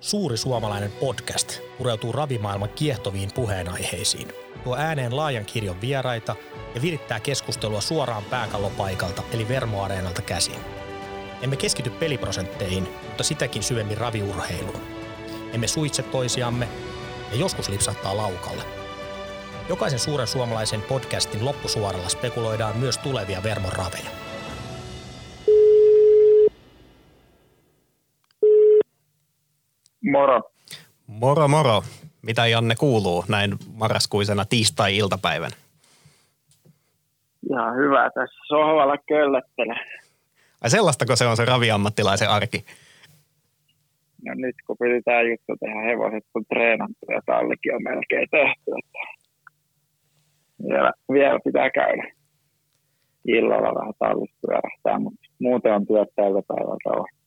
Suuri suomalainen podcast pureutuu ravimaailman kiehtoviin puheenaiheisiin. Tuo ääneen laajan kirjon vieraita ja virittää keskustelua suoraan pääkallopaikalta eli Vermoareenalta käsin. Emme keskity peliprosentteihin, mutta sitäkin syvemmin raviurheiluun. Emme suitse toisiamme ja joskus lipsahtaa laukalle. Jokaisen suuren suomalaisen podcastin loppusuoralla spekuloidaan myös tulevia Vermon raveja. Moro. Moro moro. Mitä Janne kuuluu näin marraskuisena tiistai-iltapäivän? Ihan hyvä. Tässä sohvalla köllättele. Ai sellaistako se on se raviammattilaisen arki? No nyt kun piti tämä juttu tehdä hevoset kun treenattu ja tallikin on melkein tehty. Että vielä, vielä pitää käydä. Illalla vähän pyörähtää, mutta muuten on työt tältä päivältä on.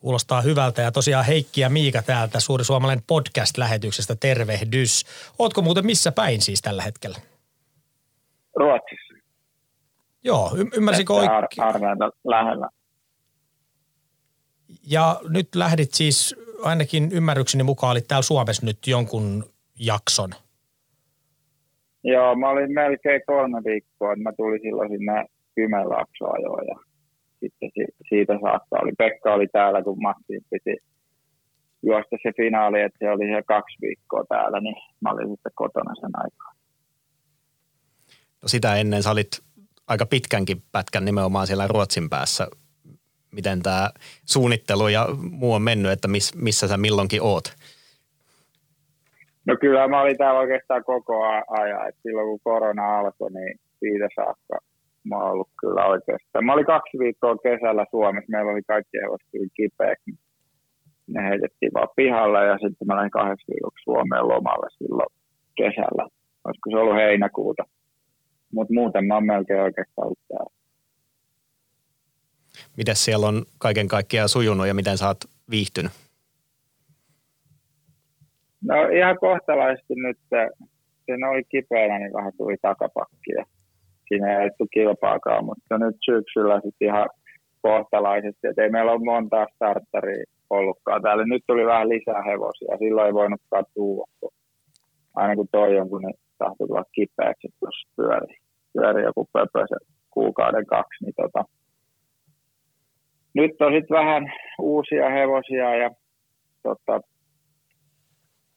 Kuulostaa hyvältä ja tosiaan Heikki ja Miika täältä Suuri Suomalainen podcast-lähetyksestä tervehdys. Ootko muuten missä päin siis tällä hetkellä? Ruotsissa. Joo, y- ymmärsikö oikein? Ar- lähellä. Ja nyt lähdit siis ainakin ymmärrykseni mukaan olit täällä Suomessa nyt jonkun jakson. Joo, mä olin melkein kolme viikkoa. Mä tulin silloin sinne Kymenlaaksoon ja sitten siitä saakka oli. Pekka oli täällä, kun Matti piti juosta se finaali, että se oli se kaksi viikkoa täällä, niin mä olin sitten kotona sen aikaa. No sitä ennen sä olit aika pitkänkin pätkän nimenomaan siellä Ruotsin päässä. Miten tämä suunnittelu ja muu on mennyt, että miss, missä sä milloinkin oot? No kyllä mä olin täällä oikeastaan koko ajan. Et silloin kun korona alkoi, niin siitä saakka mä oon ollut kyllä oikeastaan. Mä olin kaksi viikkoa kesällä Suomessa, meillä oli kaikki hevoset kipeäksi. Ne heitettiin vaan pihalle ja sitten mä lähdin kahdeksan viikoksi Suomeen lomalle silloin kesällä. Olisiko se ollut heinäkuuta. Mutta muuten mä oon melkein oikeastaan ollut täällä. Miten siellä on kaiken kaikkiaan sujunut ja miten sä oot viihtynyt? No ihan kohtalaisesti nyt se oli kipeänä, niin vähän tuli takapakkia siinä ei ajettu kilpaakaan, mutta nyt syksyllä sitten ihan kohtalaisesti, että ei meillä ole montaa starteria ollutkaan täällä. Nyt tuli vähän lisää hevosia, silloin ei voinutkaan tuua, kun aina kun toi on, kun ne tahtoi tulla kipeäksi, jos pyöri, pyöri joku pöpöse kuukauden kaksi, niin tota, nyt on sitten vähän uusia hevosia ja tota,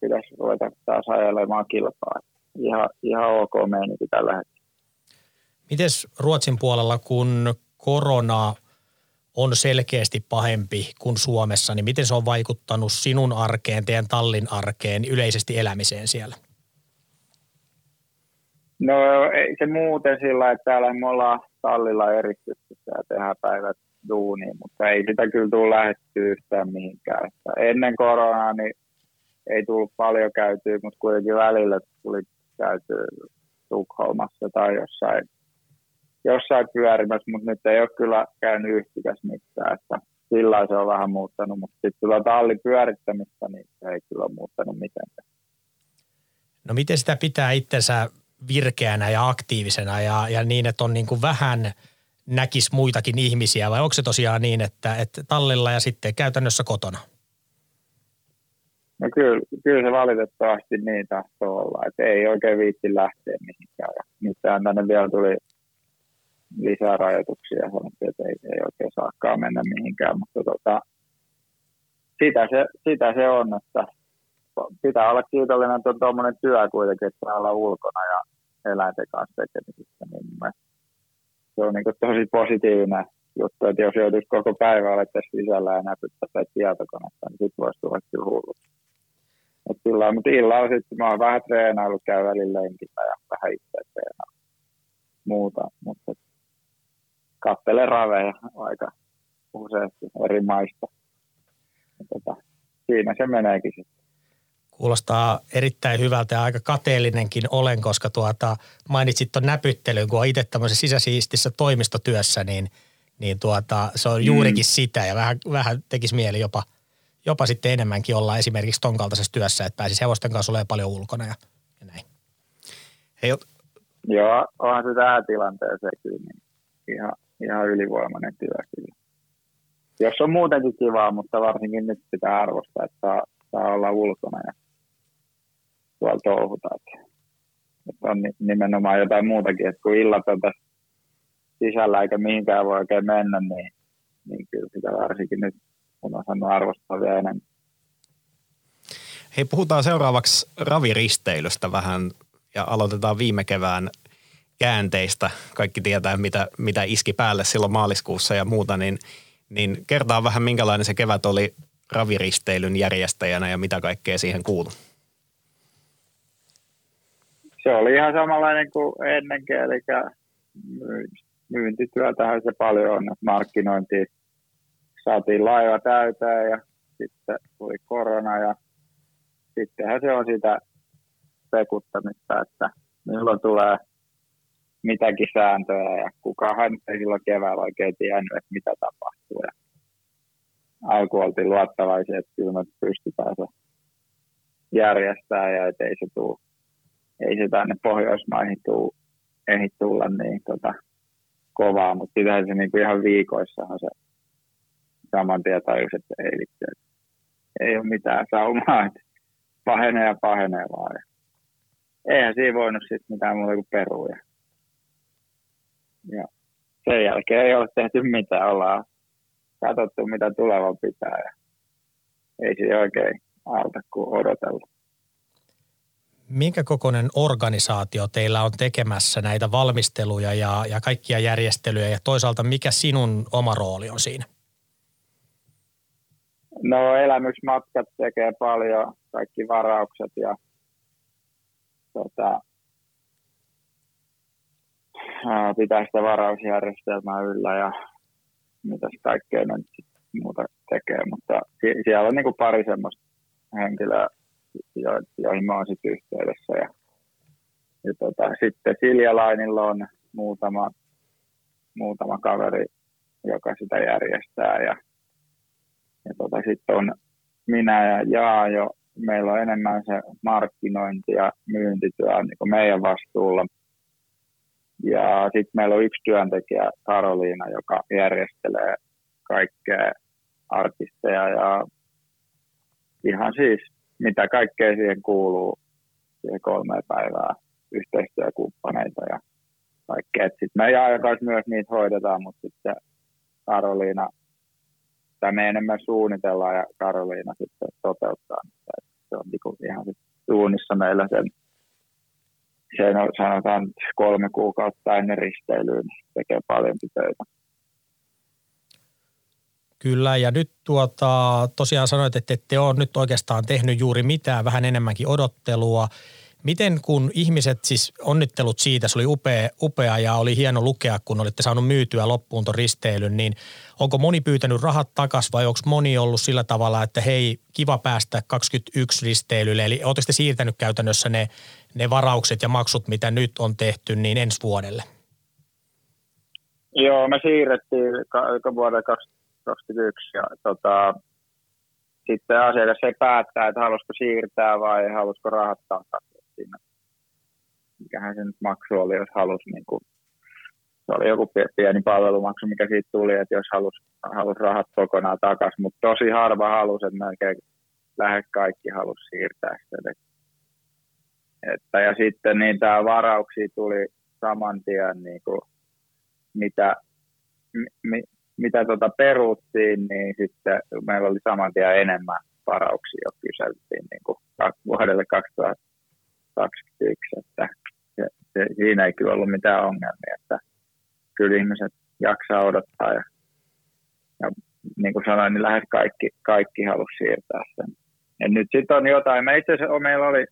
pitäisi ruveta taas ajelemaan kilpaa. Ihan, ihan ok meininki tällä hetkellä. Miten Ruotsin puolella, kun korona on selkeästi pahempi kuin Suomessa, niin miten se on vaikuttanut sinun arkeen, teidän tallin arkeen, yleisesti elämiseen siellä? No ei se muuten sillä, että täällä me ollaan tallilla eristyssä ja tehdään päivät duuniin, mutta ei sitä kyllä tule lähettyä yhtään mihinkään. Että ennen koronaa niin ei tullut paljon käytyä, mutta kuitenkin välillä tuli käytyä Tukholmassa tai jossain jossain pyörimässä, mutta nyt ei ole kyllä käynyt yhtikäs mitään, että sillä se on vähän muuttanut, mutta sitten tuota tallin pyörittämistä, niin se ei kyllä ole muuttanut mitenkään. No miten sitä pitää itsensä virkeänä ja aktiivisena ja, ja niin, että on niin kuin vähän näkisi muitakin ihmisiä vai onko se tosiaan niin, että, että tallilla ja sitten käytännössä kotona? No kyllä, kyllä se valitettavasti niin tahtoo olla, että ei oikein viitti lähteä mihinkään. Ja nyt tänne vielä tuli lisää rajoituksia sanottiin, että ei, ei oikein saakaan mennä mihinkään, mutta tota, sitä, se, sitä se on, että pitää olla kiitollinen, että on tuommoinen työ kuitenkin, että saa olla ulkona ja eläinten kanssa tekemisissä, niin se on niin tosi positiivinen juttu, että jos joutuisi koko päivä olla tässä sisällä ja näpyttäisi tietokonetta, niin sitten voisi tulla kyllä hullu. Mutta illalla, mutta illalla sitten mä oon vähän treenailut, käy välillä lenkillä ja vähän itse treenailut muuta, mutta katselen raveja aika useasti eri maista. Tota, siinä se meneekin sitten. Kuulostaa erittäin hyvältä ja aika kateellinenkin olen, koska tuota, mainitsit tuon näpyttelyn, kun on itse tämmöisessä sisäsiistissä toimistotyössä, niin, niin tuota, se on juurikin mm. sitä ja vähän, vähän tekisi mieli jopa, jopa sitten enemmänkin olla esimerkiksi ton kaltaisessa työssä, että pääsisi hevosten kanssa olemaan paljon ulkona ja, ja näin. Hei, Joo, onhan se tähän tilanteeseen kyllä niin ihan, ihan ylivoimainen työ kyllä. jos on muutenkin kivaa, mutta varsinkin nyt pitää arvostaa, että saa, saa olla ulkona ja tuolla touhuta. Että, on nimenomaan jotain muutakin, että kun illat on tässä sisällä eikä mihinkään voi oikein mennä, niin, niin kyllä sitä varsinkin nyt on osannut arvostaa vielä enemmän. Hei, puhutaan seuraavaksi raviristeilystä vähän ja aloitetaan viime kevään käänteistä. Kaikki tietää, mitä, mitä iski päälle silloin maaliskuussa ja muuta, niin, niin kertaa vähän minkälainen se kevät oli raviristeilyn järjestäjänä ja mitä kaikkea siihen kuului. Se oli ihan samanlainen kuin ennenkin, eli myyntityötähän se paljon on, markkinointi saatiin laiva täyteen ja sitten tuli korona ja sittenhän se on sitä pekuttamista, että milloin tulee mitäkin sääntöjä ja kukaan ei silloin keväällä oikein tiennyt, että mitä tapahtuu. Ja alku oltiin luottavaisia, että kyllä me pystytään se järjestää ja että ei se, tuu, ei se tänne Pohjoismaihin tuu, ei tulla niin tota, kovaa, mutta sitähän se niinku ihan viikoissahan se saman tien tajus, että ei vitsi, että ei ole mitään saumaa, että pahenee ja pahenee vaan. Ja eihän siinä voinut sitten mitään muuta kuin peruja. Ja sen jälkeen ei ole tehty mitään, ollaan katsottu mitä tuleva pitää ja ei se oikein alta kuin odotella. Minkä kokoinen organisaatio teillä on tekemässä näitä valmisteluja ja, ja kaikkia järjestelyjä ja toisaalta mikä sinun oma rooli on siinä? No elämysmatkat tekee paljon, kaikki varaukset ja tota, pitää sitä varausjärjestelmää yllä ja mitä kaikkea nyt muuta tekee, mutta siellä on niin kuin pari semmoista henkilöä, jo, joihin mä oon sitten yhteydessä. Ja, ja tota, sitten Siljalainilla on muutama, muutama kaveri, joka sitä järjestää. Ja, ja tota, sitten on minä ja Jaa jo, meillä on enemmän se markkinointi ja myyntityö niin meidän vastuulla. Ja sitten meillä on yksi työntekijä, Karoliina, joka järjestelee kaikkea artisteja ja ihan siis mitä kaikkea siihen kuuluu, siihen kolme päivää yhteistyökumppaneita ja kaikkea. Sitten me Jaajan kanssa myös niitä hoidetaan, mutta sitten Karoliina, tai me enemmän suunnitellaan ja Karoliina sitten toteuttaa. Se on niinku ihan suunnissa meillä sen, sen on, sanotaan kolme kuukautta ennen risteilyyn, tekee paljon töitä. Kyllä, ja nyt tuota, tosiaan sanoit, että ette ole nyt oikeastaan tehnyt juuri mitään, vähän enemmänkin odottelua. Miten kun ihmiset, siis onnittelut siitä, se oli upea, upea ja oli hieno lukea, kun olitte saanut myytyä loppuun tuon risteilyn, niin onko moni pyytänyt rahat takas vai onko moni ollut sillä tavalla, että hei, kiva päästä 21 risteilylle, eli oletteko te siirtänyt käytännössä ne, ne varaukset ja maksut, mitä nyt on tehty, niin ensi vuodelle? Joo, me siirrettiin vuodelle 21 ja tota, sitten asiakas ei päättää, että halusko siirtää vai halusko rahat takaisin siinä. Mikähän se nyt maksu oli, jos halusi niin kuin, se oli joku pieni palvelumaksu, mikä siitä tuli, että jos halus, halus rahat kokonaan takaisin, mutta tosi harva halusi, että melkein lähes kaikki halusi siirtää sitä. Että, ja sitten niitä varauksia tuli saman tien, niin kuin, mitä, mi, mitä tota peruttiin, niin sitten meillä oli saman tien enemmän varauksia, jo kyseltiin niin kuin vuodelle 2021, että se, se, siinä ei kyllä ollut mitään ongelmia, että kyllä ihmiset jaksaa odottaa ja, ja niin kuin sanoin, niin lähes kaikki, kaikki halusi siirtää sen. Ja nyt sitten on jotain, me itse asiassa meillä oli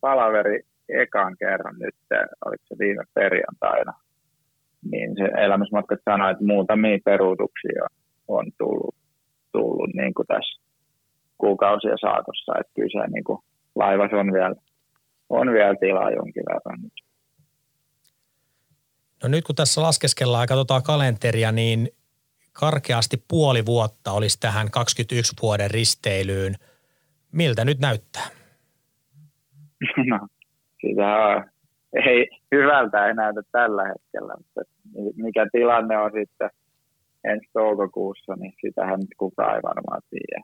palaveri ekan kerran nyt, oliko se viime perjantaina, niin se elämysmatkat sanoi, että muutamia peruutuksia on tullut, tullut niin kuin tässä kuukausien saatossa, että kyllä se niin kuin laivas on vielä, on vielä tilaa jonkin verran. No nyt kun tässä laskeskellaan ja katsotaan kalenteria, niin karkeasti puoli vuotta olisi tähän 21 vuoden risteilyyn. Miltä nyt näyttää? No, sitä on ei hyvältä ei näytä tällä hetkellä, mutta mikä tilanne on sitten ensi toukokuussa, niin sitähän nyt kukaan ei varmaan tiedä.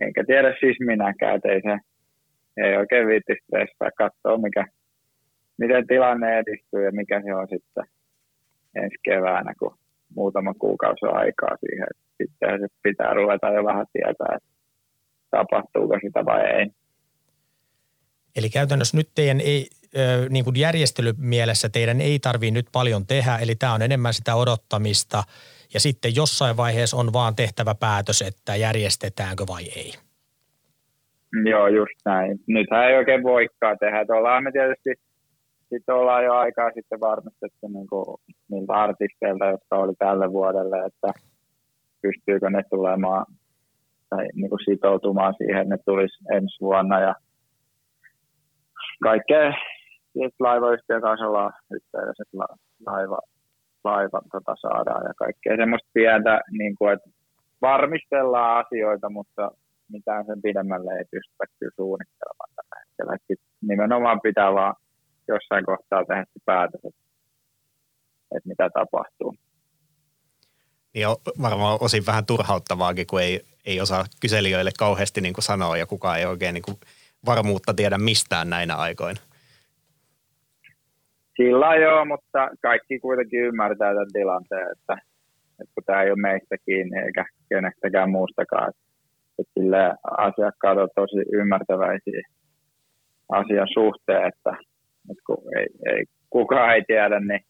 Enkä tiedä siis minäkään, että ei se ei oikein viitti stressaa katsoa, mikä, miten tilanne edistyy ja mikä se on sitten ensi keväänä, kun muutama kuukausi on aikaa siihen. Sitten se pitää ruveta jo vähän tietää, että tapahtuuko sitä vai ei. Eli käytännössä nyt teidän ei, niin kuin järjestelymielessä teidän ei tarvii nyt paljon tehdä, eli tämä on enemmän sitä odottamista ja sitten jossain vaiheessa on vaan tehtävä päätös, että järjestetäänkö vai ei. Joo, just näin. Nythän ei oikein voikaan tehdä. Että ollaan me tietysti sitten ollaan jo aikaa sitten varmistettu niin kuin niiltä artisteilta, jotka oli tälle vuodelle, että pystyykö ne tulemaan tai niin kuin sitoutumaan siihen, että ne tulisi ensi vuonna ja kaikkea laivayhtiön kanssa ollaan yhteydessä, että laiva, laiva tota saadaan ja kaikkea semmoista pientä, niin kuin, että varmistellaan asioita, mutta mitään sen pidemmälle ei pystytä kyllä suunnittelemaan tällä hetkellä. Nimenomaan pitää vaan jossain kohtaa tehdä se päätös, että, että mitä tapahtuu. Niin on varmaan osin vähän turhauttavaakin, kun ei, ei osaa kyselijöille kauheasti niin kuin sanoa ja kukaan ei oikein niin kuin varmuutta tiedä mistään näinä aikoina. Sillä joo, mutta kaikki kuitenkin ymmärtää tämän tilanteen, että, että kun tämä ei ole meistä kiinni eikä kenestäkään muustakaan. Että, että sille asiakkaat ovat tosi ymmärtäväisiä asian suhteen, että, että kun ei, ei, kukaan ei tiedä, niin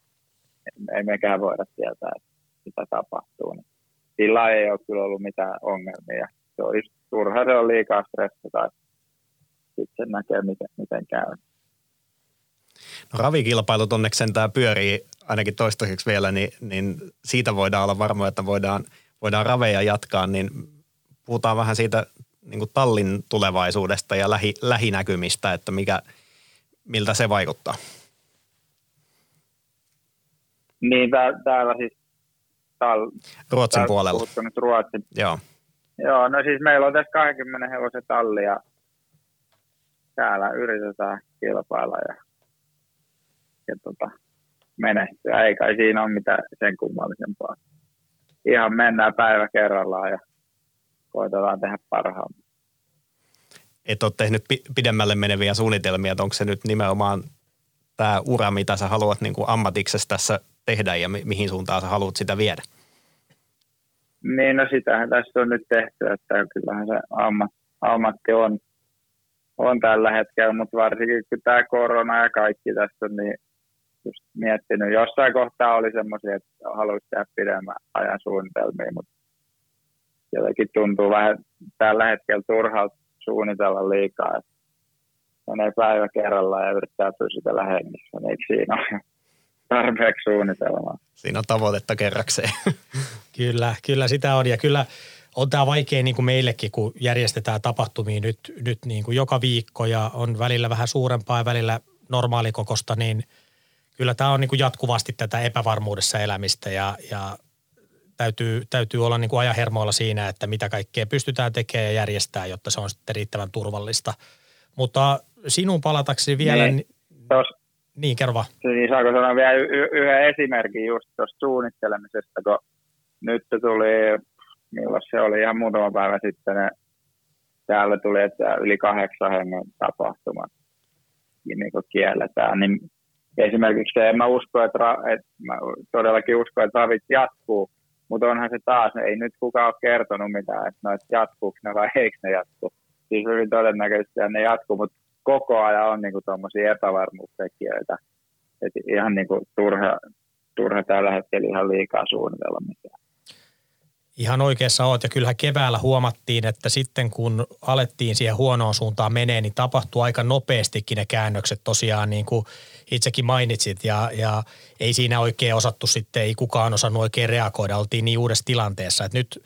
ei mekään voida tietää, että mitä tapahtuu. Niin sillä ei ole kyllä ollut mitään ongelmia. Se olisi turha, se on liikaa stressata, sitten näkee, miten, miten käy. No ravikilpailut onneksi sentään pyörii ainakin toistaiseksi vielä, niin, niin siitä voidaan olla varmoja, että voidaan, voidaan raveja jatkaa, niin puhutaan vähän siitä niin kuin tallin tulevaisuudesta ja lähi, lähinäkymistä, että mikä, miltä se vaikuttaa. Niin, täällä siis tal, Ruotsin täällä puolella. nyt Ruotsin. Joo. Joo, no siis meillä on tässä 20 hevosen talli ja täällä yritetään kilpailla ja, ja tota, menestyä. Ei kai siinä ole mitään sen kummallisempaa. Ihan mennään päivä kerrallaan ja koitetaan tehdä parhaamme. Et ole tehnyt pidemmälle meneviä suunnitelmia, että onko se nyt nimenomaan tämä ura, mitä sä haluat niin kuin ammatiksessa tässä tehdä ja mi- mihin suuntaan sä haluat sitä viedä? Niin, no sitähän tässä on nyt tehty, että kyllähän se ammat, ammatti on on tällä hetkellä, mutta varsinkin kun tämä korona ja kaikki tässä on, niin just miettinyt. Jossain kohtaa oli semmoisia, että haluaisi tehdä pidemmän ajan suunnitelmia, mutta jotenkin tuntuu vähän tällä hetkellä turhalta suunnitella liikaa, että menee päivä kerrallaan ja yrittää pysytellä hengissä, niin siinä ole tarpeeksi suunnitelmaa? Siinä on tavoitetta kerrakseen. kyllä, kyllä sitä on ja kyllä – on tämä vaikea niin kuin meillekin, kun järjestetään tapahtumia nyt, nyt niin kuin joka viikko ja on välillä vähän suurempaa ja välillä normaalikokosta, niin kyllä tämä on niin kuin jatkuvasti tätä epävarmuudessa elämistä ja, ja täytyy, täytyy olla niin kuin ajahermoilla siinä, että mitä kaikkea pystytään tekemään ja järjestää, jotta se on sitten riittävän turvallista. Mutta sinun palataksesi vielä... Niin, niin, tos, niin kerro vaan. Niin saako sanoa vielä y- yhden esimerkin just tuosta suunnittelemisesta, kun nyt tuli milloin se oli ihan muutama päivä sitten, ne, täällä tuli, että yli kahdeksan hengen tapahtumat niin kielletään, niin esimerkiksi se, en mä usko, että, ra, että mä todellakin usko, että ravit jatkuu, mutta onhan se taas, ei nyt kukaan ole kertonut mitään, että no, että jatkuuko ne vai eikö ne jatku. Siis hyvin todennäköisesti ne jatkuu, mutta koko ajan on niinku tuommoisia epävarmuustekijöitä. että ihan niinku turha, turha tällä hetkellä ihan liikaa suunnitella mitään. Ihan oikeassa oot ja kyllähän keväällä huomattiin, että sitten kun alettiin siihen huonoon suuntaan menee, niin tapahtui aika nopeastikin ne käännökset tosiaan niin kuin itsekin mainitsit ja, ja ei siinä oikein osattu sitten, ei kukaan osannut oikein reagoida, oltiin niin uudessa tilanteessa, että nyt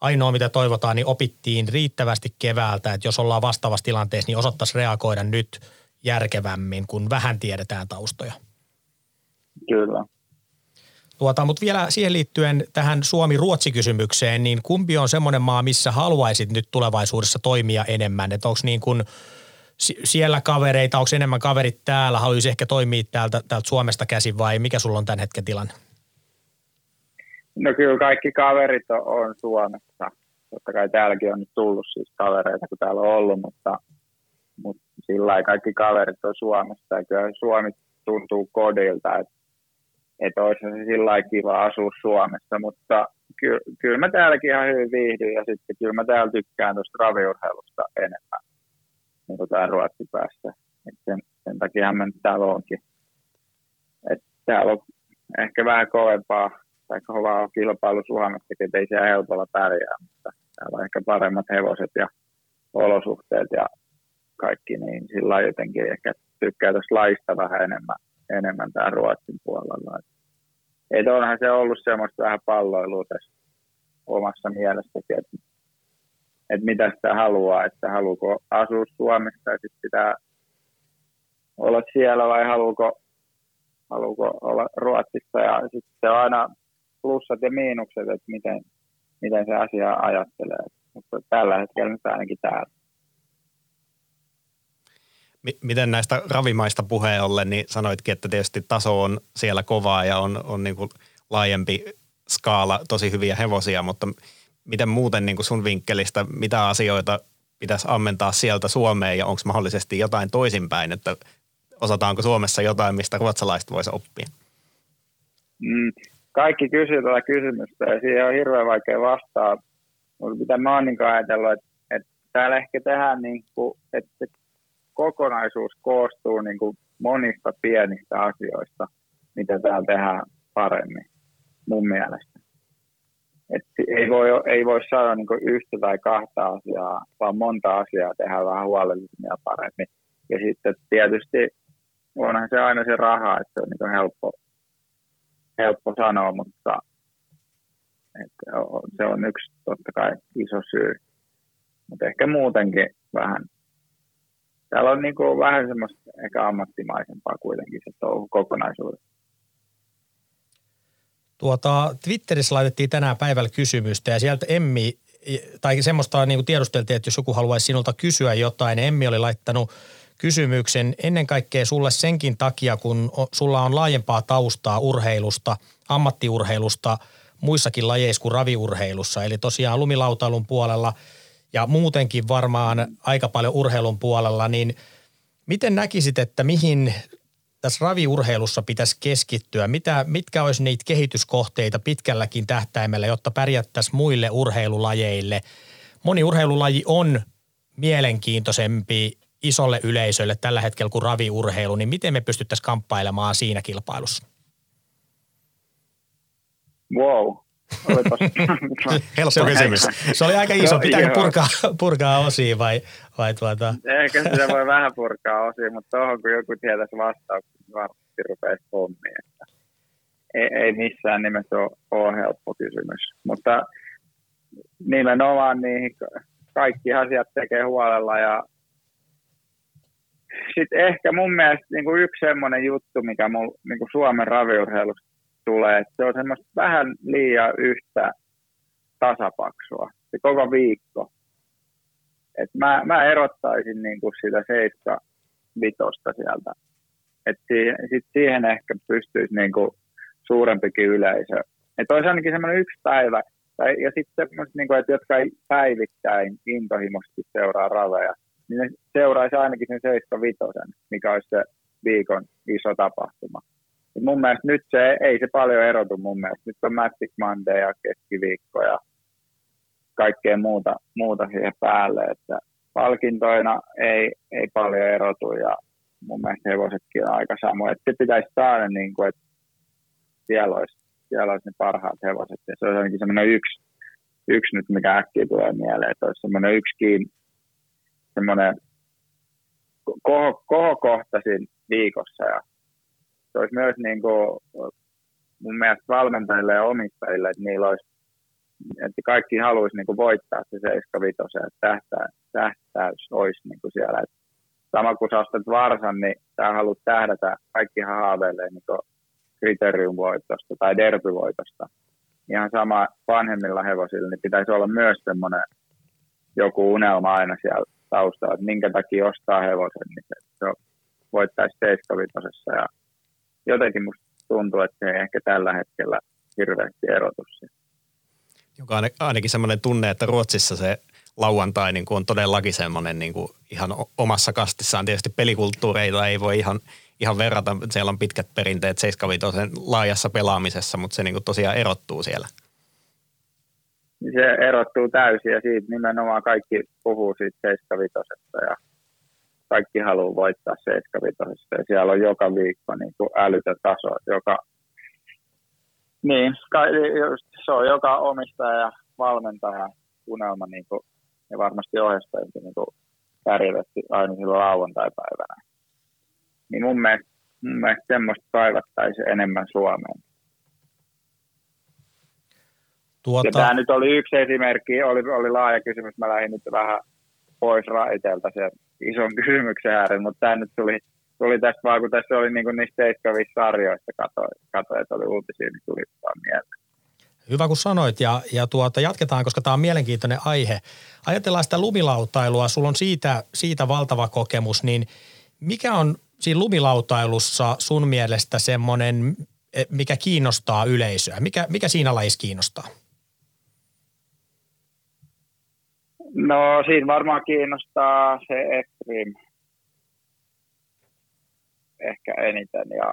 ainoa mitä toivotaan, niin opittiin riittävästi keväältä, että jos ollaan vastaavassa tilanteessa, niin osattaisiin reagoida nyt järkevämmin, kun vähän tiedetään taustoja. Kyllä. Tuota, mutta vielä siihen liittyen tähän Suomi-Ruotsi-kysymykseen, niin kumpi on semmoinen maa, missä haluaisit nyt tulevaisuudessa toimia enemmän? Että onko niin kuin siellä kavereita, onko enemmän kaverit täällä, haluaisi ehkä toimia täältä, täältä Suomesta käsin vai mikä sulla on tämän hetken tilanne? No kyllä kaikki kaverit on, on Suomessa. Totta kai täälläkin on nyt tullut siis kavereita, kun täällä on ollut, mutta, mutta sillä kaikki kaverit on Suomessa. Ja kyllä Suomi tuntuu kodilta, että, että olisi se sillä kiva asua Suomessa, mutta kyllä, kyllä mä täälläkin ihan hyvin viihdyn ja sitten kyllä mä täällä tykkään tuosta raviurheilusta enemmän, niin kuin täällä Ruotsin päässä. Et sen, sen takia mä nyt täällä onkin. Et täällä on ehkä vähän kovempaa tai kovaa kilpailu Suomessa, että ei siellä helpolla pärjää, mutta täällä on ehkä paremmat hevoset ja olosuhteet ja kaikki, niin sillä jotenkin ehkä tykkää tuosta laista vähän enemmän, enemmän tää Ruotsin puolella. Et, onhan se ollut semmoista vähän palloilua tässä omassa mielessäkin, että et mitä sitä haluaa, että haluuko asua Suomessa ja sitten pitää olla siellä vai haluuko, haluuko olla Ruotsissa ja sitten se on aina plussat ja miinukset, että miten, miten se asia ajattelee. Mutta tällä hetkellä nyt ainakin täällä. Miten näistä ravimaista puheen ollen, niin sanoitkin, että tietysti taso on siellä kovaa ja on, on niin kuin laajempi skaala, tosi hyviä hevosia, mutta miten muuten niin kuin sun vinkkelistä, mitä asioita pitäisi ammentaa sieltä Suomeen ja onko mahdollisesti jotain toisinpäin, että osataanko Suomessa jotain, mistä ruotsalaiset voisi oppia? Mm, kaikki kysyy tätä kysymystä ja siihen on hirveän vaikea vastaa. Mutta mitä mä oon niin ajatellut, että, että täällä ehkä tehdään, niin kuin, että kokonaisuus koostuu niin kuin monista pienistä asioista, mitä täällä tehdään paremmin, mun mielestä. Et ei, voi, ei voi saada niin yhtä tai kahta asiaa, vaan monta asiaa tehdään vähän huolellisemmin ja paremmin. Ja sitten tietysti onhan se aina se raha, että se on niin helppo, helppo sanoa, mutta että se on yksi totta kai iso syy. Mutta ehkä muutenkin vähän täällä on niin kuin vähän semmoista ehkä ammattimaisempaa kuitenkin se kokonaisuudessa. Tuota, Twitterissä laitettiin tänään päivällä kysymystä ja sieltä Emmi, tai semmoista niin kuin tiedusteltiin, että jos joku haluaisi sinulta kysyä jotain, niin Emmi oli laittanut kysymyksen ennen kaikkea sulle senkin takia, kun sulla on laajempaa taustaa urheilusta, ammattiurheilusta, muissakin lajeissa kuin raviurheilussa. Eli tosiaan lumilautailun puolella – ja muutenkin varmaan aika paljon urheilun puolella, niin miten näkisit, että mihin tässä raviurheilussa pitäisi keskittyä? Mitä, mitkä olisi niitä kehityskohteita pitkälläkin tähtäimellä, jotta pärjättäisiin muille urheilulajeille? Moni urheilulaji on mielenkiintoisempi isolle yleisölle tällä hetkellä kuin raviurheilu, niin miten me pystyttäisiin kamppailemaan siinä kilpailussa? Wow, Helppo kysymys. Se oli aika iso. Pitääkö purkaa, purkaa osia vai, vai tuota? Ehkä sitä voi vähän purkaa osia, mutta tuohon kun joku tietäisi vastauksen, niin varmasti rupeaisi pommiin. Että ei, ei missään nimessä ole, ole helppo kysymys. Mutta nimenomaan niihin kaikki asiat tekee huolella ja sitten ehkä mun mielestä niin kuin yksi semmoinen juttu, mikä mul, niin kuin Suomen raviurheilusta tulee, että se on semmoista vähän liian yhtä tasapaksua, se koko viikko. Et mä, mä erottaisin niin kuin sitä seitsemän vitosta sieltä. Et siihen, sit siihen ehkä pystyisi niin kuin suurempikin yleisö. Että olisi ainakin semmoinen yksi päivä, tai, ja sitten semmoiset, niin kuin, että jotka ei päivittäin intohimoisesti seuraa raveja, niin ne seuraisi ainakin sen 75, mikä olisi se viikon iso tapahtuma. Et mun mielestä nyt se, ei se paljon erotu mun mielestä. Nyt on Magic Monday ja keskiviikko ja kaikkea muuta, muuta siihen päälle, että palkintoina ei, ei paljon erotu ja mun mielestä hevosetkin on aika samoja. Että se pitäisi saada niin kuin, että siellä olisi, siellä olisi ne parhaat hevoset ja se olisi ainakin semmoinen yksi, yksi nyt, mikä äkkiä tulee mieleen, että olisi semmoinen yksikin semmoinen koho, kohokohtaisin viikossa ja se olisi myös niin kuin, mun mielestä valmentajille ja omistajille, että niillä olisi, että kaikki haluaisi niin kuin voittaa se 75 että tähtä, tähtäys olisi niin kuin siellä. Että sama kuin sä ostat varsan, niin sä haluat tähdätä, kaikki haaveilee niin kriteeriumvoitosta tai derbyvoitosta. Ihan sama vanhemmilla hevosilla, niin pitäisi olla myös semmoinen joku unelma aina siellä taustalla, että minkä takia ostaa hevosen, niin se, se voittaisi 75 ja jotenkin musta tuntuu, että se ei ehkä tällä hetkellä hirveästi erotus. Joka on ainakin semmoinen tunne, että Ruotsissa se lauantai niin kuin on todellakin semmoinen niin kuin ihan omassa kastissaan. Tietysti pelikulttuureita ei voi ihan, ihan verrata. Siellä on pitkät perinteet 75 laajassa pelaamisessa, mutta se niin kuin tosiaan erottuu siellä. Se erottuu täysin ja siitä nimenomaan kaikki puhuu siitä 75 ja kaikki haluaa voittaa 75 ja siellä on joka viikko niin kuin älytön taso, joka niin, just, se on joka omistaja ja valmentaja unelma niin kuin, ja varmasti ohjastajakin niin pärjävästi aina silloin lauantai-päivänä. Niin mun mielestä, mun mielestä semmoista kaivattaisi enemmän Suomeen. Tuota... Ja tämä nyt oli yksi esimerkki, oli, oli laaja kysymys. Mä lähdin nyt vähän pois raiteelta sen ison kysymyksen ääreen, mutta tämä nyt tuli, tuli tästä vaan, kun tässä oli niin niistä seiskavista sarjoista, katsoin, katsoin, että oli uutisia, niin tuli vaan mieleen. Hyvä kun sanoit ja, ja tuota, jatketaan, koska tämä on mielenkiintoinen aihe. Ajatellaan sitä lumilautailua, sulla on siitä, siitä valtava kokemus, niin mikä on siinä lumilautailussa sun mielestä semmoinen, mikä kiinnostaa yleisöä? Mikä, mikä siinä lajissa kiinnostaa? No siinä varmaan kiinnostaa se extreme ehkä eniten ja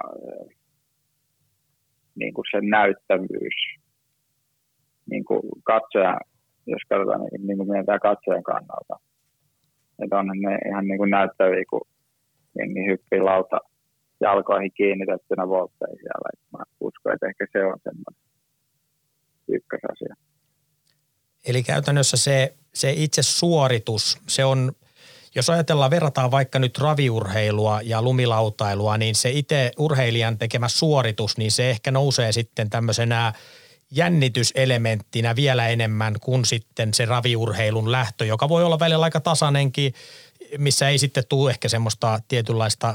niin kuin sen näyttävyys niin kuin katsoja, jos katsotaan niin, niin kuin mietitään katsojan kannalta. Että on ne ihan niin kuin näyttäviä, kun jengi hyppii lauta jalkoihin kiinnitettynä voltteihin siellä. Mä uskon, että ehkä se on semmoinen ykkösasia. Eli käytännössä se, se itse suoritus, se on, jos ajatellaan, verrataan vaikka nyt raviurheilua ja lumilautailua, niin se itse urheilijan tekemä suoritus, niin se ehkä nousee sitten tämmöisenä jännityselementtinä vielä enemmän kuin sitten se raviurheilun lähtö, joka voi olla välillä aika tasainenkin, missä ei sitten tule ehkä semmoista tietynlaista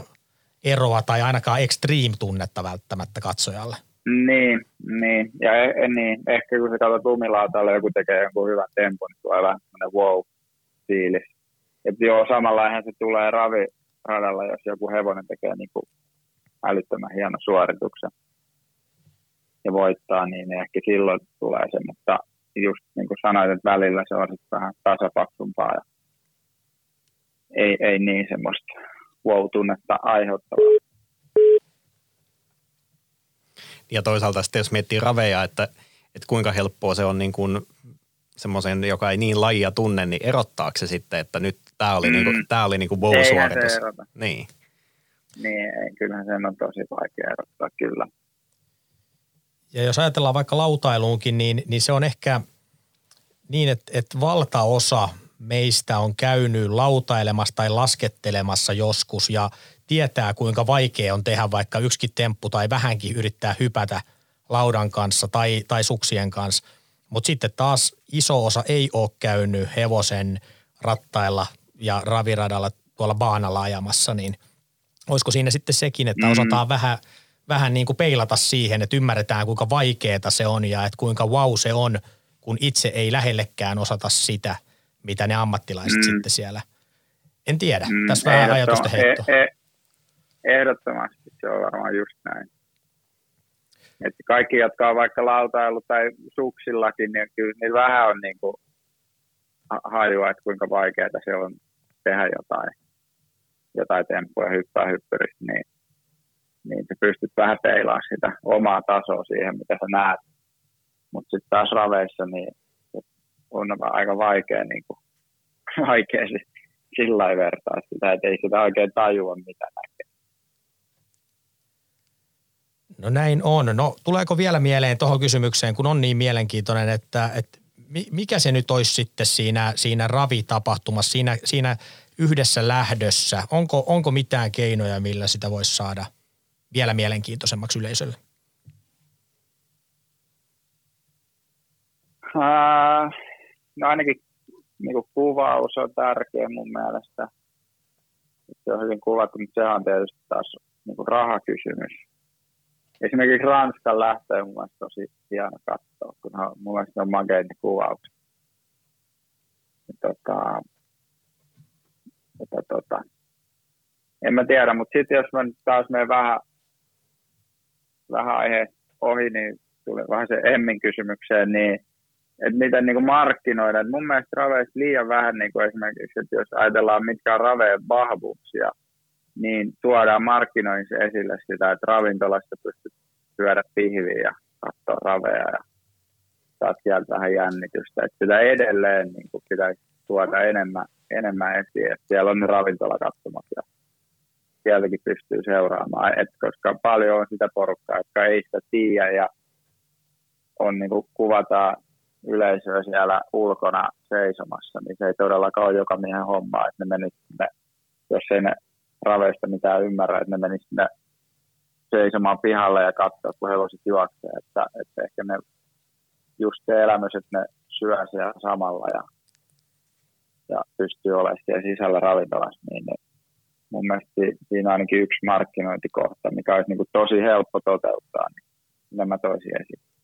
eroa tai ainakaan extreme-tunnetta välttämättä katsojalle. Niin, niin. Ja e, niin, ehkä kun sä katsot lumilautalla joku tekee jonkun hyvän tempon, niin tulee vähän semmoinen wow-fiilis. Että joo, samanlainen se tulee raviradalla, jos joku hevonen tekee niin kuin älyttömän hieno suorituksen ja voittaa, niin ehkä silloin tulee se, mutta just niin kuin sanoit, että välillä se on sitten vähän tasapaksumpaa ja ei, ei niin semmoista wow-tunnetta aiheuttavaa. Ja toisaalta sitten jos miettii raveja, että, että kuinka helppoa se on niin kuin semmoisen, joka ei niin lajia tunne, niin erottaako se sitten, että nyt tämä oli, niinku, mm. niin tämä oli niin kuin wow-suoritus? Niin. Niin, kyllähän sen on tosi vaikea erottaa, kyllä. Ja jos ajatellaan vaikka lautailuunkin, niin, niin se on ehkä niin, että, että valtaosa meistä on käynyt lautailemassa tai laskettelemassa joskus ja tietää, kuinka vaikea on tehdä vaikka yksikin temppu tai vähänkin yrittää hypätä laudan kanssa tai, tai suksien kanssa. Mutta sitten taas iso osa ei ole käynyt hevosen rattailla ja raviradalla tuolla baanalla ajamassa, niin olisiko siinä sitten sekin, että mm. osataan vähän – vähän niin kuin peilata siihen, että ymmärretään kuinka vaikeaa se on ja että kuinka wow se on, kun itse ei lähellekään osata sitä, mitä ne ammattilaiset mm. sitten siellä. En tiedä, mm, tässä vähän ajatusta heitto. E- e- ehdottomasti se on varmaan just näin. Että kaikki, jotka on vaikka lautailu tai suksillakin, niin kyllä niin vähän on niin kuin hajua, että kuinka vaikeaa se on tehdä jotain, jotain temppuja, hyppää hyppyristä, niin niin sä pystyt vähän peilaamaan sitä omaa tasoa siihen, mitä sä näet. Mutta sitten taas raveissa niin on aika vaikea, niin kuin, vaikea sillä vertaa sitä, että ei sitä oikein tajua, mitä näkee. No näin on. No tuleeko vielä mieleen tuohon kysymykseen, kun on niin mielenkiintoinen, että, että mikä se nyt olisi sitten siinä, siinä ravitapahtumassa, siinä, siinä yhdessä lähdössä? Onko, onko mitään keinoja, millä sitä voisi saada vielä mielenkiintoisemmaksi yleisölle? Uh, no ainakin niin kuvaus on tärkeä mun mielestä. Se on hyvin kuvattu, mutta se on tietysti taas niin rahakysymys. Esimerkiksi Ranskan lähtö on mun tosi hieno katsoa, kun on, mun mielestä on makeita kuvaukset. Tota, tota, tota. En mä tiedä, mutta sitten jos mä nyt taas menen vähän vähän aihe ohi, niin tuli vähän se Emmin kysymykseen, niin että miten niin kuin markkinoida. Et mun mielestä raveista liian vähän niin kuin esimerkiksi, että jos ajatellaan mitkä on raveen vahvuuksia, niin tuodaan markkinoinnissa esille sitä, että ravintolasta pystyt syödä pihviä ja katsoa raveja ja saat sieltä vähän jännitystä. Että sitä edelleen niin kuin pitäisi tuoda enemmän, enemmän esiin, että siellä on ne ravintolakatsomat ja sieltäkin pystyy seuraamaan, Et koska paljon on sitä porukkaa, jotka ei sitä tiedä ja on niin kuin kuvataan yleisöä siellä ulkona seisomassa, niin se ei todellakaan ole joka miehen homma, että ne menisivät jos ei ne raveista mitään ymmärrä, että ne menisivät sinne seisomaan pihalle ja katsoa, kun hevoset juoksee, että, että ehkä ne just se elämys, että ne syö siellä samalla ja, ja pystyy olemaan siellä sisällä ravintolassa, niin ne, mun mielestä siinä ainakin yksi markkinointikohta, mikä olisi niin kuin tosi helppo toteuttaa, niin nämä toisi esiin.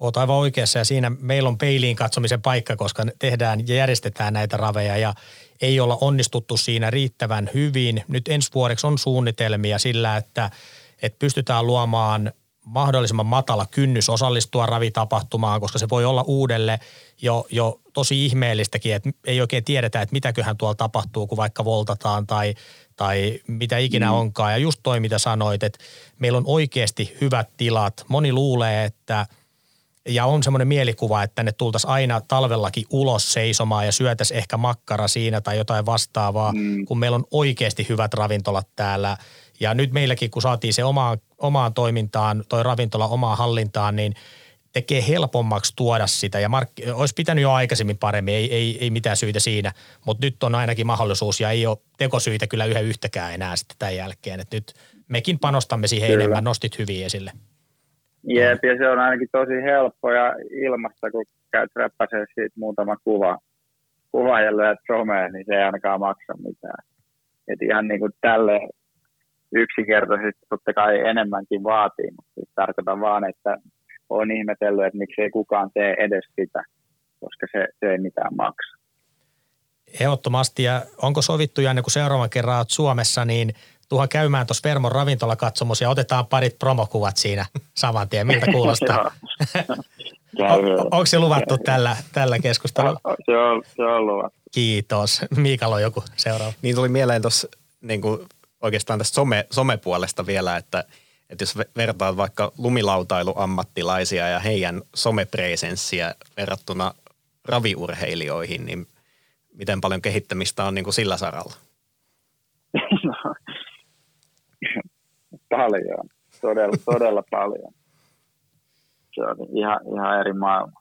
Oot aivan oikeassa ja siinä meillä on peiliin katsomisen paikka, koska tehdään ja järjestetään näitä raveja ja ei olla onnistuttu siinä riittävän hyvin. Nyt ensi vuodeksi on suunnitelmia sillä, että, että pystytään luomaan mahdollisimman matala kynnys osallistua ravitapahtumaan, koska se voi olla uudelle jo, jo tosi ihmeellistäkin, että ei oikein tiedetä, että mitäköhän tuolla tapahtuu, kun vaikka voltataan tai, tai mitä ikinä mm. onkaan. Ja just toi, mitä sanoit, että meillä on oikeasti hyvät tilat. Moni luulee, että – ja on semmoinen mielikuva, että ne tultaisiin aina talvellakin ulos seisomaan ja syötäisiin ehkä makkara siinä tai jotain vastaavaa, mm. kun meillä on oikeasti hyvät ravintolat täällä. Ja nyt meilläkin, kun saatiin se omaan, omaan toimintaan, toi ravintola omaan hallintaan, niin tekee helpommaksi tuoda sitä. Ja mark- olisi pitänyt jo aikaisemmin paremmin, ei, ei, ei mitään syitä siinä, mutta nyt on ainakin mahdollisuus ja ei ole tekosyitä kyllä yhä yhtäkään enää sitten tämän jälkeen. Et nyt mekin panostamme siihen kyllä. enemmän, nostit hyvin esille. Jep, ja se on ainakin tosi helppo ja ilmasta, kun käyt räppäsee siitä muutama kuva, kuva ja lyöt someen, niin se ei ainakaan maksa mitään. Et ihan niin kuin tälle yksinkertaisesti totta kai enemmänkin vaatii, mutta siis tarkoitan vaan, että on ihmetellyt, että miksi ei kukaan tee edes sitä, koska se, se ei mitään maksa. Ehdottomasti, ja onko sovittu, Janne, kun seuraavan kerran olet Suomessa, niin tuohon käymään tuossa Vermon ravintolakatsomus ja otetaan parit promokuvat siinä saman tien. Miltä kuulostaa? on, onko se luvattu tällä, tällä keskustelulla? Se on, se on luvattu. Kiitos. Miikalla on joku seuraava. Niin tuli mieleen tuossa niin oikeastaan tästä some, somepuolesta vielä, että, että jos vertaat vaikka lumilautailuammattilaisia ja heidän somepresenssiä verrattuna raviurheilijoihin, niin miten paljon kehittämistä on niin kuin sillä saralla? No, paljon, todella, todella paljon. Se on ihan, ihan eri maailma.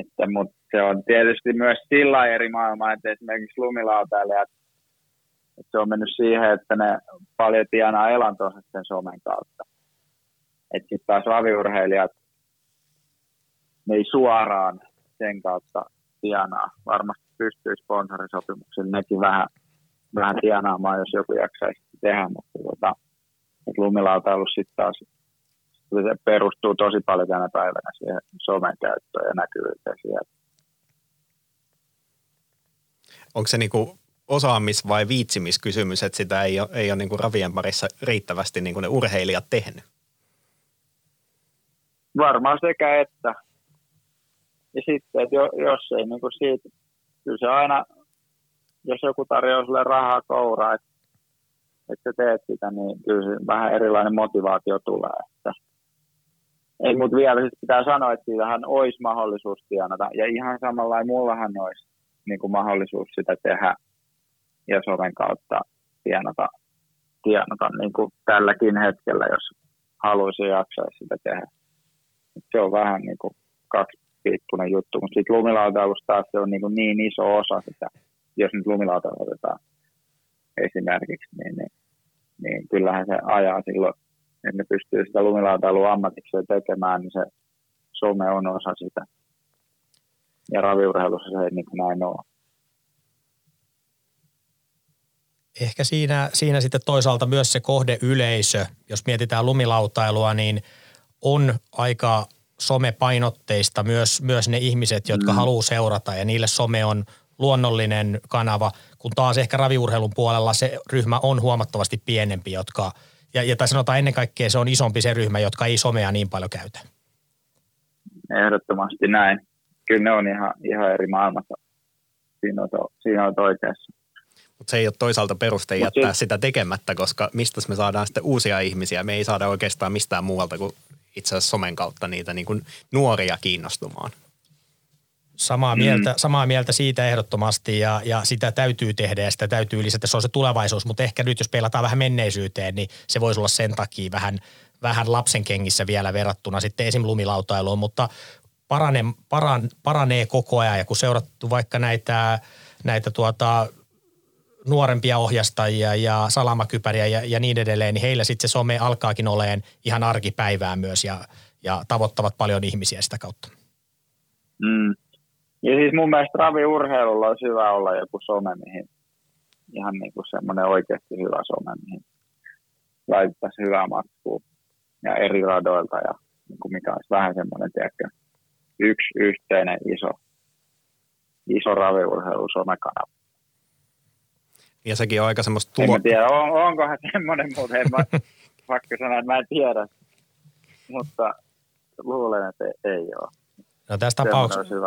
Että, mutta se on tietysti myös sillä eri maailma, että esimerkiksi lumilautailijat, että se on mennyt siihen, että ne paljon tienaa elantonsa sen somen kautta. Että sitten taas raviurheilijat, ne ei suoraan sen kautta tienaa. Varmasti pystyy sponsorisopimuksen nekin vähän, vähän tienaamaan, jos joku jaksaisi tehdä, mutta tota, lumilautailu sitten taas se perustuu tosi paljon tänä päivänä siihen somen käyttöön ja näkyvyyteen siellä. Onko se niinku osaamis- vai viitsimiskysymys, että sitä ei ole, ei ole niinku ravien parissa riittävästi niinku ne urheilijat tehnyt? Varmaan sekä että. Ja sitten, että jos ei niinku siitä, kyllä se aina, jos joku tarjoaa sille rahaa kouraa, että että teet sitä, niin kyllä vähän erilainen motivaatio tulee. Että ei, mutta vielä siis pitää sanoa, että siitähän olisi mahdollisuus tienata. Ja ihan samalla mullahan olisi niin kuin mahdollisuus sitä tehdä ja soven kautta tienata, tienata niin kuin tälläkin hetkellä, jos haluaisi ja jaksaisi sitä tehdä. Se on vähän niin kuin kaksipiippunen juttu, mutta sitten lumilautailusta taas se on niin, kuin niin iso osa sitä, jos nyt lumilautailu otetaan esimerkiksi, niin, niin, niin kyllähän se ajaa silloin, että ne pystyy sitä lumilautailua ammatikseen tekemään, niin se some on osa sitä. Ja raviurheilussa se ei niin kuin näin ole. Ehkä siinä, siinä sitten toisaalta myös se kohdeyleisö, jos mietitään lumilautailua, niin on aika somepainotteista myös, myös ne ihmiset, jotka mm. haluaa seurata ja niille some on luonnollinen kanava, kun taas ehkä raviurheilun puolella se ryhmä on huomattavasti pienempi, jotka, Ja, ja tai sanotaan ennen kaikkea se on isompi se ryhmä, jotka ei somea niin paljon käytä. Ehdottomasti näin. Kyllä ne on ihan, ihan eri maailmassa. Siinä on, to, siinä on oikeassa. Mutta se ei ole toisaalta peruste Mut jättää se... sitä tekemättä, koska mistä me saadaan sitten uusia ihmisiä. Me ei saada oikeastaan mistään muualta kuin itse asiassa somen kautta niitä niin kuin nuoria kiinnostumaan. Samaa, mm. mieltä, samaa mieltä siitä ehdottomasti ja, ja sitä täytyy tehdä ja sitä täytyy lisätä. Se on se tulevaisuus, mutta ehkä nyt jos pelataan vähän menneisyyteen, niin se voisi olla sen takia vähän, vähän lapsen kengissä vielä verrattuna sitten esim. lumilautailuun, mutta parane, paran, paranee koko ajan ja kun seurattu vaikka näitä, näitä tuota, nuorempia ohjastajia ja salamakypäriä ja, ja niin edelleen, niin heillä sitten se some alkaakin oleen ihan arkipäivää myös ja, ja tavoittavat paljon ihmisiä sitä kautta. Mm. Ja siis mun mielestä raviurheilulla olisi hyvä olla joku some, mihin ihan niin kuin semmoinen oikeasti hyvä some, mihin laitettaisiin hyvää matskua ja eri radoilta ja niin kuin mikä olisi vähän semmoinen, tiedätkö, yksi yhteinen iso, iso raviurheilu somekanava. Ja sekin on aika semmoista tulo... En tiedä, on, onkohan semmoinen, mutta en mä, pakko sanoa, että mä en tiedä. Mutta luulen, että ei ole. No tässä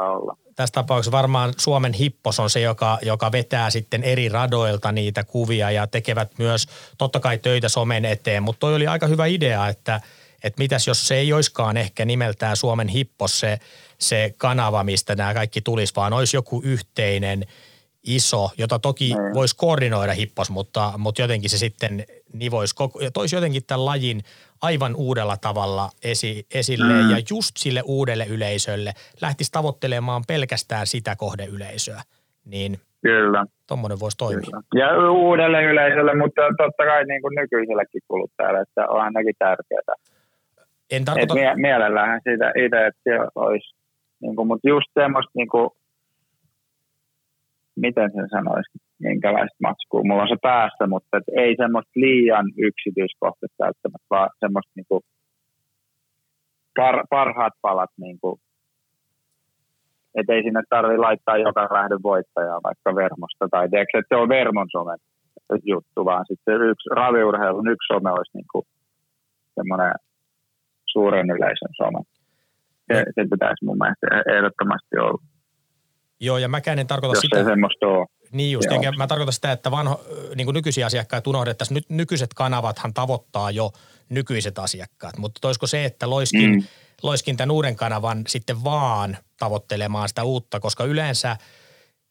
olla. tässä tapauksessa varmaan Suomen hippos on se, joka, joka vetää sitten eri radoilta niitä kuvia ja tekevät myös totta kai töitä somen eteen. Mutta toi oli aika hyvä idea, että, että mitäs jos se ei oiskaan ehkä nimeltään Suomen hippos se, se kanava, mistä nämä kaikki tulisi, vaan olisi joku yhteinen iso, jota toki mm. voisi koordinoida hippos, mutta, mutta jotenkin se sitten nivoisi koko, ja toisi jotenkin tämän lajin aivan uudella tavalla esi, esille mm. ja just sille uudelle yleisölle lähtisi tavoittelemaan pelkästään sitä kohdeyleisöä. Niin Kyllä. Tuommoinen voisi toimia. Kyllä. Ja uudelle yleisölle, mutta totta kai niin kuin nykyisellekin kuluttajalle, että on ainakin tärkeää. En tarkoita... Et mie- mielellähän siitä itse, että olisi, niin kuin, mutta just semmoista niin kuin, miten sen sanoisi, minkälaista matskua mulla on se päässä, mutta et ei semmoista liian yksityiskohtaista välttämättä, vaan semmoista niinku par, parhaat palat, niinku, että ei sinne tarvi laittaa joka lähdön voittajaa vaikka Vermosta, tai tiedätkö, että se on Vermon somen juttu, vaan sitten yksi raviurheilun yksi some olisi niinku semmoinen suuren yleisön some. Se, se pitäisi mun mielestä ehdottomasti olla. Joo, ja mäkään en tarkoita Jos sitä. Jos semmoista ole. Niin just, enkä mä tarkoitan sitä, että vanho, niin kuin nykyisiä asiakkaita unohdettaisiin. Nyt nykyiset kanavathan tavoittaa jo nykyiset asiakkaat, mutta toisko se, että loiskin, mm. loiskin tämän uuden kanavan sitten vaan tavoittelemaan sitä uutta, koska yleensä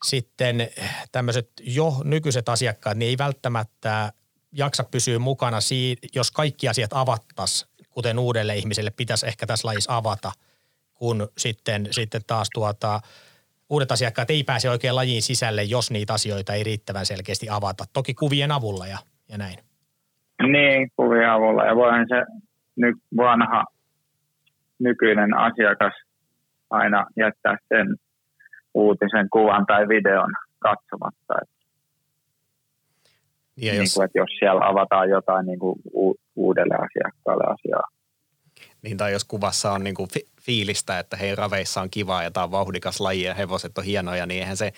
sitten tämmöiset jo nykyiset asiakkaat, niin ei välttämättä jaksa pysyä mukana, jos kaikki asiat avattaisiin, kuten uudelle ihmiselle pitäisi ehkä tässä lajissa avata, kun sitten, sitten taas tuota – uudet asiakkaat ei pääse oikein lajiin sisälle, jos niitä asioita ei riittävän selkeästi avata. Toki kuvien avulla ja, ja näin. Niin, kuvien avulla. Ja voihan se nyt vanha nykyinen asiakas aina jättää sen uutisen kuvan tai videon katsomatta. Ja jos... Niin kuin, että jos siellä avataan jotain niin kuin uudelle asiakkaalle asiaa. Niin tai jos kuvassa on niinku fi- fiilistä, että hei raveissa on kivaa ja tämä on vauhdikas laji ja hevoset on hienoja, niin eihän se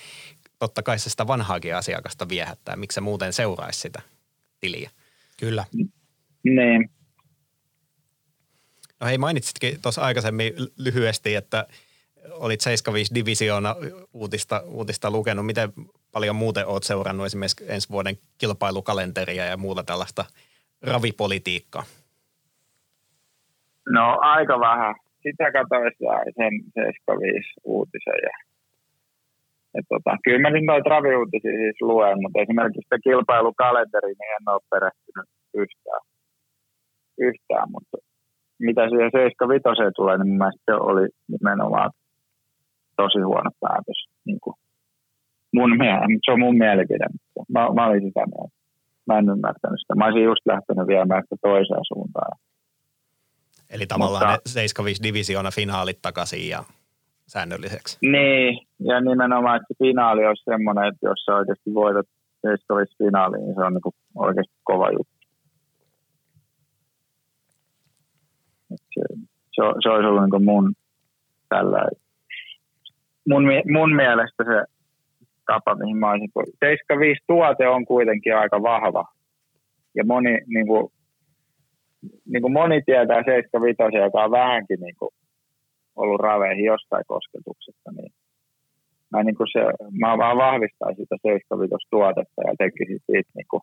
totta kai se sitä vanhaakin asiakasta viehättää. Miksi se muuten seuraisi sitä tiliä? Kyllä. Niin. No hei, mainitsitkin tuossa aikaisemmin lyhyesti, että olit 75 divisioona uutista, uutista lukenut. Miten paljon muuten olet seurannut esimerkiksi ensi vuoden kilpailukalenteria ja muuta tällaista ravipolitiikkaa? No aika vähän. Sitä katsoin sen 75 uutisen. Ja, ja tota, kyllä mä noita raviuutisia siis luen, mutta esimerkiksi sitä kilpailukalenteri, niin en ole perehtynyt yhtään. yhtään mutta mitä siihen 75 tulee, niin mun se oli nimenomaan tosi huono päätös. Niin kuin mun mielestä, se on mun mielipide. Mä, mä olin sitä mieltä. Mä en ymmärtänyt sitä. Mä olisin just lähtenyt viemään sitä toiseen suuntaan. Eli tavallaan Mutta, ne 75 divisioona finaalit takaisin ja säännölliseksi. Niin, ja nimenomaan, että finaali olisi semmoinen, että jos sä oikeasti voitat 75 finaaliin, niin se on niin oikeasti kova juttu. Se, se, se olisi ollut niin mun tällä mun, mun mielestä se tapa, mihin mä olisin 75 tuote on kuitenkin aika vahva. Ja moni niin kuin, niin kuin moni tietää 75, joka on vähänkin niin kuin ollut raveihin jostain kosketuksesta, niin mä, niin kuin se, mä vaan vahvistaisin sitä 75 tuotetta ja tekisin siitä niin kuin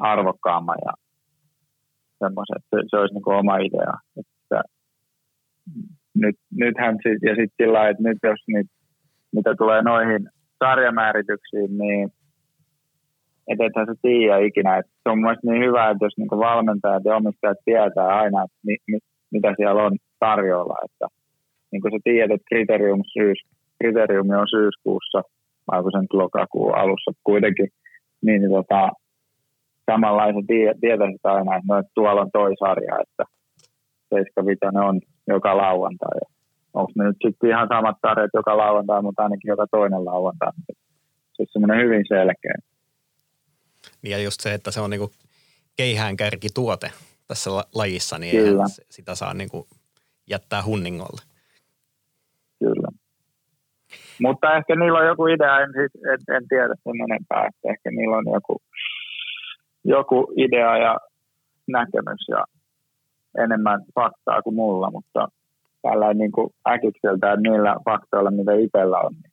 arvokkaamman ja semmoisen, että se, olisi niin kuin oma idea. Että nyt, nythän sit, ja sitten sillä että nyt jos nyt, mitä tulee noihin sarjamäärityksiin, niin et ethän sä tiedä ikinä. Et se on mielestäni niin hyvä, että jos niinku valmentajat ja omistajat tietää aina, että mi, mi, mitä siellä on tarjolla. Että niin kuin sä tiedät, että kriterium syys, kriteriumi on syyskuussa, vai kun sen lokakuun alussa kuitenkin, niin, tota, samanlaisen tie, tietäisit aina, että, no, että tuolla on toi sarja, että 75 on joka lauantai. Onko ne nyt sitten ihan samat sarjat joka lauantai, mutta ainakin joka toinen lauantai. Se on semmoinen hyvin selkeä. Ja just se, että se on niinku keihään tuote tässä lajissa, niin Kyllä. sitä saa niinku jättää hunningolle. Kyllä. Mutta ehkä niillä on joku idea, en, siis, en, en tiedä sen enempää, että ehkä niillä on joku, joku idea ja näkemys ja enemmän faktaa kuin mulla, mutta tällä niin kuin äkikseltä niillä faktoilla, mitä itsellä on, niin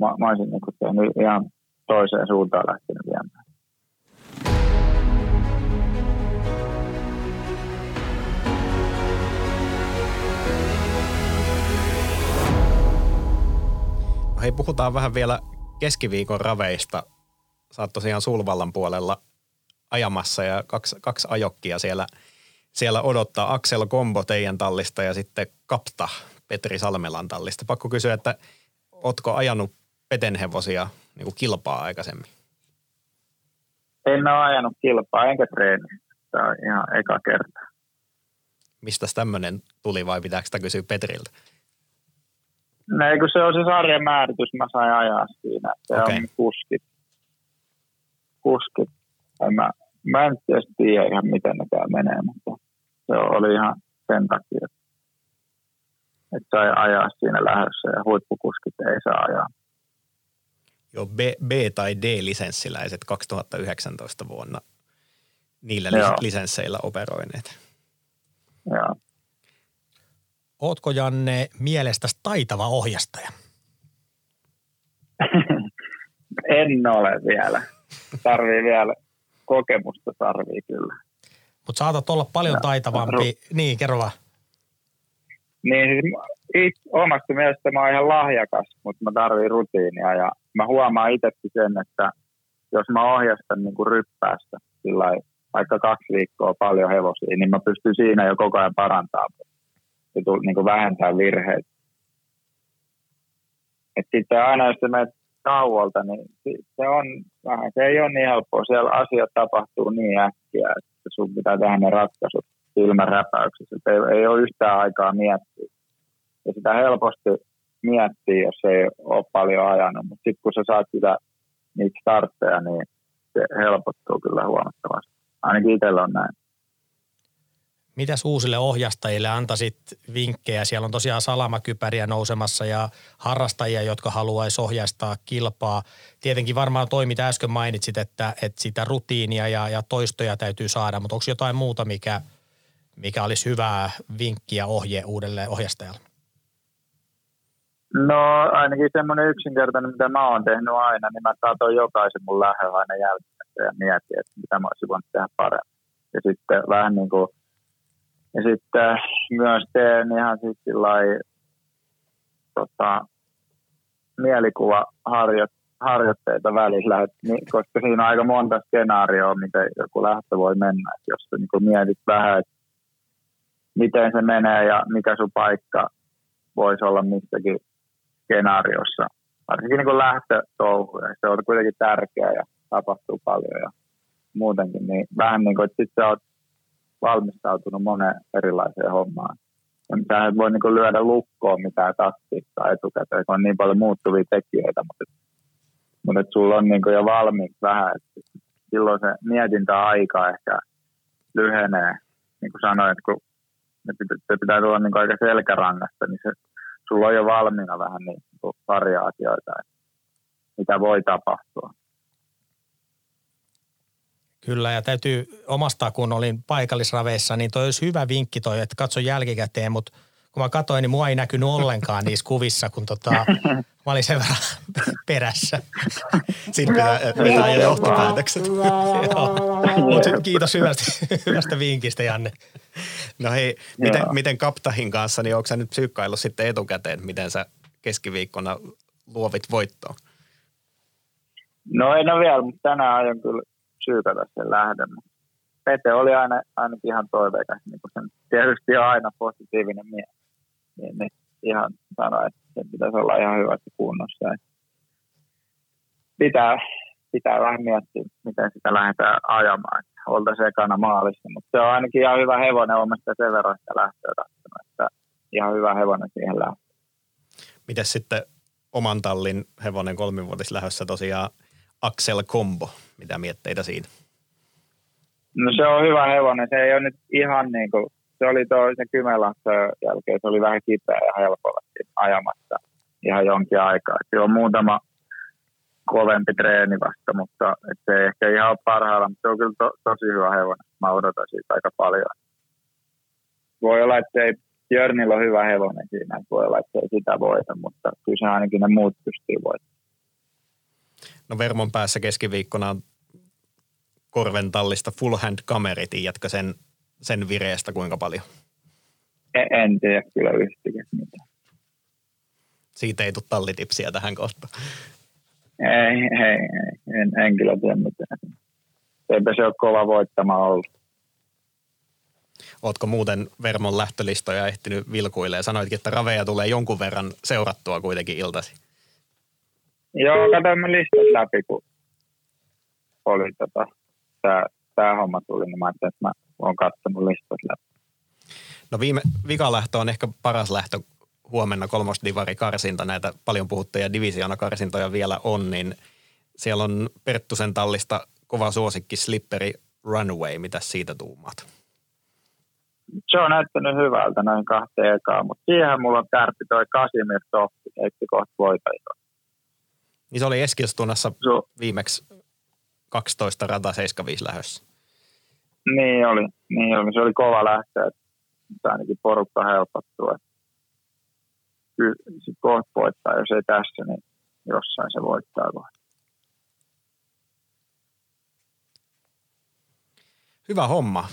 mä, mä olisin niin kuin tehnyt ihan toiseen suuntaan lähtenyt viemään. Hei, puhutaan vähän vielä keskiviikon raveista. Sä oot tosiaan Sulvallan puolella ajamassa ja kaksi, kaksi ajokkia siellä, siellä odottaa. Axel Kombo teidän tallista ja sitten Kapta Petri Salmelan tallista. Pakko kysyä, että ootko ajanut petenhevosia niin kuin kilpaa aikaisemmin? En ole ajanut kilpaa enkä treeni. Tämä on ihan eka kerta. Mistä tämmöinen tuli vai pitääkö sitä kysyä Petriltä? No kun se on se sarjan määritys, mä sain ajaa siinä. Se okay. on kuskit. Kuskit. Mä, mä en tiedä ihan miten ne täällä menee, mutta se oli ihan sen takia, että sai ajaa siinä lähdössä ja huippukuskit ei saa ajaa. Joo, B-, B- tai D-lisenssiläiset 2019 vuonna niillä Joo. lisensseillä operoineet. Joo. Ootko Janne mielestäsi taitava ohjastaja? en ole vielä. Tarvii vielä kokemusta tarvii kyllä. Mutta saatat olla paljon taitavampi. Ru- niin, kerro vaan. Niin, siis omasta mielestä mä oon ihan lahjakas, mutta mä tarviin rutiinia ja mä huomaan itsekin sen, että jos mä ohjastan niin kuin ryppäästä sillä vaikka kaksi viikkoa paljon hevosia, niin mä pystyn siinä jo koko ajan parantamaan ja niin kuin vähentää virheitä. Et sitten aina jos menet tauolta, niin se on vähän, se ei ole niin helppoa. Siellä asiat tapahtuu niin äkkiä, että sun pitää tehdä ne ratkaisut silmäräpäyksessä. Ei, ei ole yhtään aikaa miettiä. Ja sitä helposti miettii, jos ei ole paljon ajanut. Mutta sitten kun sä saat sitä, niitä startteja, niin se helpottuu kyllä huomattavasti. Ainakin itsellä on näin. Mitäs uusille ohjastajille antaisit vinkkejä? Siellä on tosiaan salamakypäriä nousemassa ja harrastajia, jotka haluaisi ohjastaa kilpaa. Tietenkin varmaan toi, mitä äsken mainitsit, että, että sitä rutiinia ja, ja toistoja täytyy saada, mutta onko jotain muuta, mikä, mikä olisi hyvää vinkkiä ohje uudelle ohjastajalle? No ainakin semmoinen yksinkertainen, mitä mä oon tehnyt aina, niin mä saatoin jokaisen mun lähellä aina jälkeen ja mietin, että mitä mä olisin voinut tehdä paremmin. Ja sitten vähän niin kuin ja sitten myös teen ihan sitten tota, mielikuvaharjoitteita välillä, et, koska siinä on aika monta skenaarioa, miten joku lähtö voi mennä. Et jos sä niin mietit vähän, että miten se menee ja mikä sun paikka voisi olla missäkin skenaariossa. Varsinkin niin lähtötouhuja. Se on kuitenkin tärkeää ja tapahtuu paljon ja muutenkin. Niin vähän niin kuin, että sit sä oot valmistautunut moneen erilaiseen hommaan. Ja et voi niin lyödä lukkoon mitään taktiikkaa etukäteen, kun on niin paljon muuttuvia tekijöitä, mutta, mutta sulla on niin jo valmiiksi vähän, että silloin se mietintäaika ehkä lyhenee, niin kuin sanoin, että kun se pitää tulla niin aika selkärangasta, niin se, sulla on jo valmiina vähän niin variaatioita, mitä voi tapahtua. Kyllä, ja täytyy omasta, kun olin paikallisraveissa, niin toi olisi hyvä vinkki toi, että katso jälkikäteen, mutta kun mä katsoin, niin mua ei näkynyt ollenkaan niissä kuvissa, kun tota, mä olin sen verran perässä. Siinä pitää vetää johtopäätökset. kiitos hyvästä, hyvästä vinkistä, Janne. No hei, miten, miten Kaptahin kanssa, niin onko sä nyt psyykkaillut sitten etukäteen, miten sä keskiviikkona luovit voittoon? No en ole vielä, mutta tänään aion kyllä psyykata sen lähden. Pete oli aina, ainakin ihan toiveikas, niin kuin sen tietysti on aina positiivinen mies. Niin, niin ihan sanoi, että se pitäisi olla ihan hyvässä kunnossa. Että pitää, pitää vähän miettiä, miten sitä lähdetään ajamaan. Oltaisiin ekana maalissa, mutta se on ainakin ihan hyvä hevonen, on sen verran sitä lähtöä että ihan hyvä hevonen siihen lähtee. Miten sitten oman tallin hevonen kolmivuotislähössä tosiaan Axel Combo, mitä mietteitä siinä? No se on hyvä hevonen, se ei ole nyt ihan niin kuin, se oli tuo se Kymenlaakson jälkeen, se oli vähän kipeä ja helpolla ajamassa ihan jonkin aikaa. Se on muutama kovempi treeni vasta, mutta se ei ehkä ihan ole parhailla, mutta se on kyllä to, tosi hyvä hevonen. Mä odotan siitä aika paljon. Voi olla, että ei Jörnillä on hyvä hevonen siinä, voi olla, että ei sitä voita, mutta kyllä se ainakin ne muut pystyy voittamaan. No Vermon päässä keskiviikkona on Korven tallista full hand kameri, tiedätkö sen, sen vireestä kuinka paljon? En, en tiedä kyllä yhtikäs mitään. Siitä ei tule tallitipsiä tähän kohtaan. Ei, ei, ei en, en kyllä tiedä mitään. Eipä se ole kova voittama ollut. Ootko muuten Vermon lähtölistoja ehtinyt vilkuilemaan? Sanoitkin, että raveja tulee jonkun verran seurattua kuitenkin iltasi. Joo, katsoimme listat läpi, kun oli tota, tämä, tämä homma tuli, niin mä ajattelin, että mä oon katsonut listat läpi. No viime, vikalähtö on ehkä paras lähtö huomenna kolmosdivari karsinta, näitä paljon puhuttuja divisiona karsintoja vielä on, niin siellä on Perttusen tallista kova suosikki Slipperi Runway, mitä siitä tuumaat? Se on näyttänyt hyvältä näin kahteen ekaan, mutta siihen mulla on tärpi toi Kasimir Tohti, eikö kohta voitajia. Niin se oli Eskilstunnassa so. viimeksi 12 rata 75 lähössä. Niin oli, niin oli. Se oli kova lähtö, että ainakin porukka helpottuu. Kyllä se kohta voittaa, jos ei tässä, niin jossain se voittaa kohta. Hyvä homma.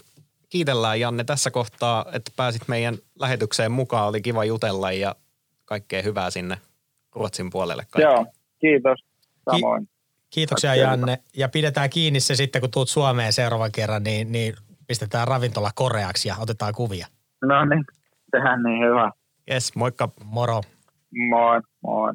Kiitellään Janne tässä kohtaa, että pääsit meidän lähetykseen mukaan. Oli kiva jutella ja kaikkea hyvää sinne Ruotsin puolelle. Kaikki. Joo, kiitos. Samoin. Ki- kiitoksia Janne. Ja pidetään kiinni se sitten, kun tuut Suomeen seuraavan kerran, niin, niin pistetään ravintola koreaksi ja otetaan kuvia. No niin, tehdään niin hyvä. Yes, moikka. Moro. Moi, moi.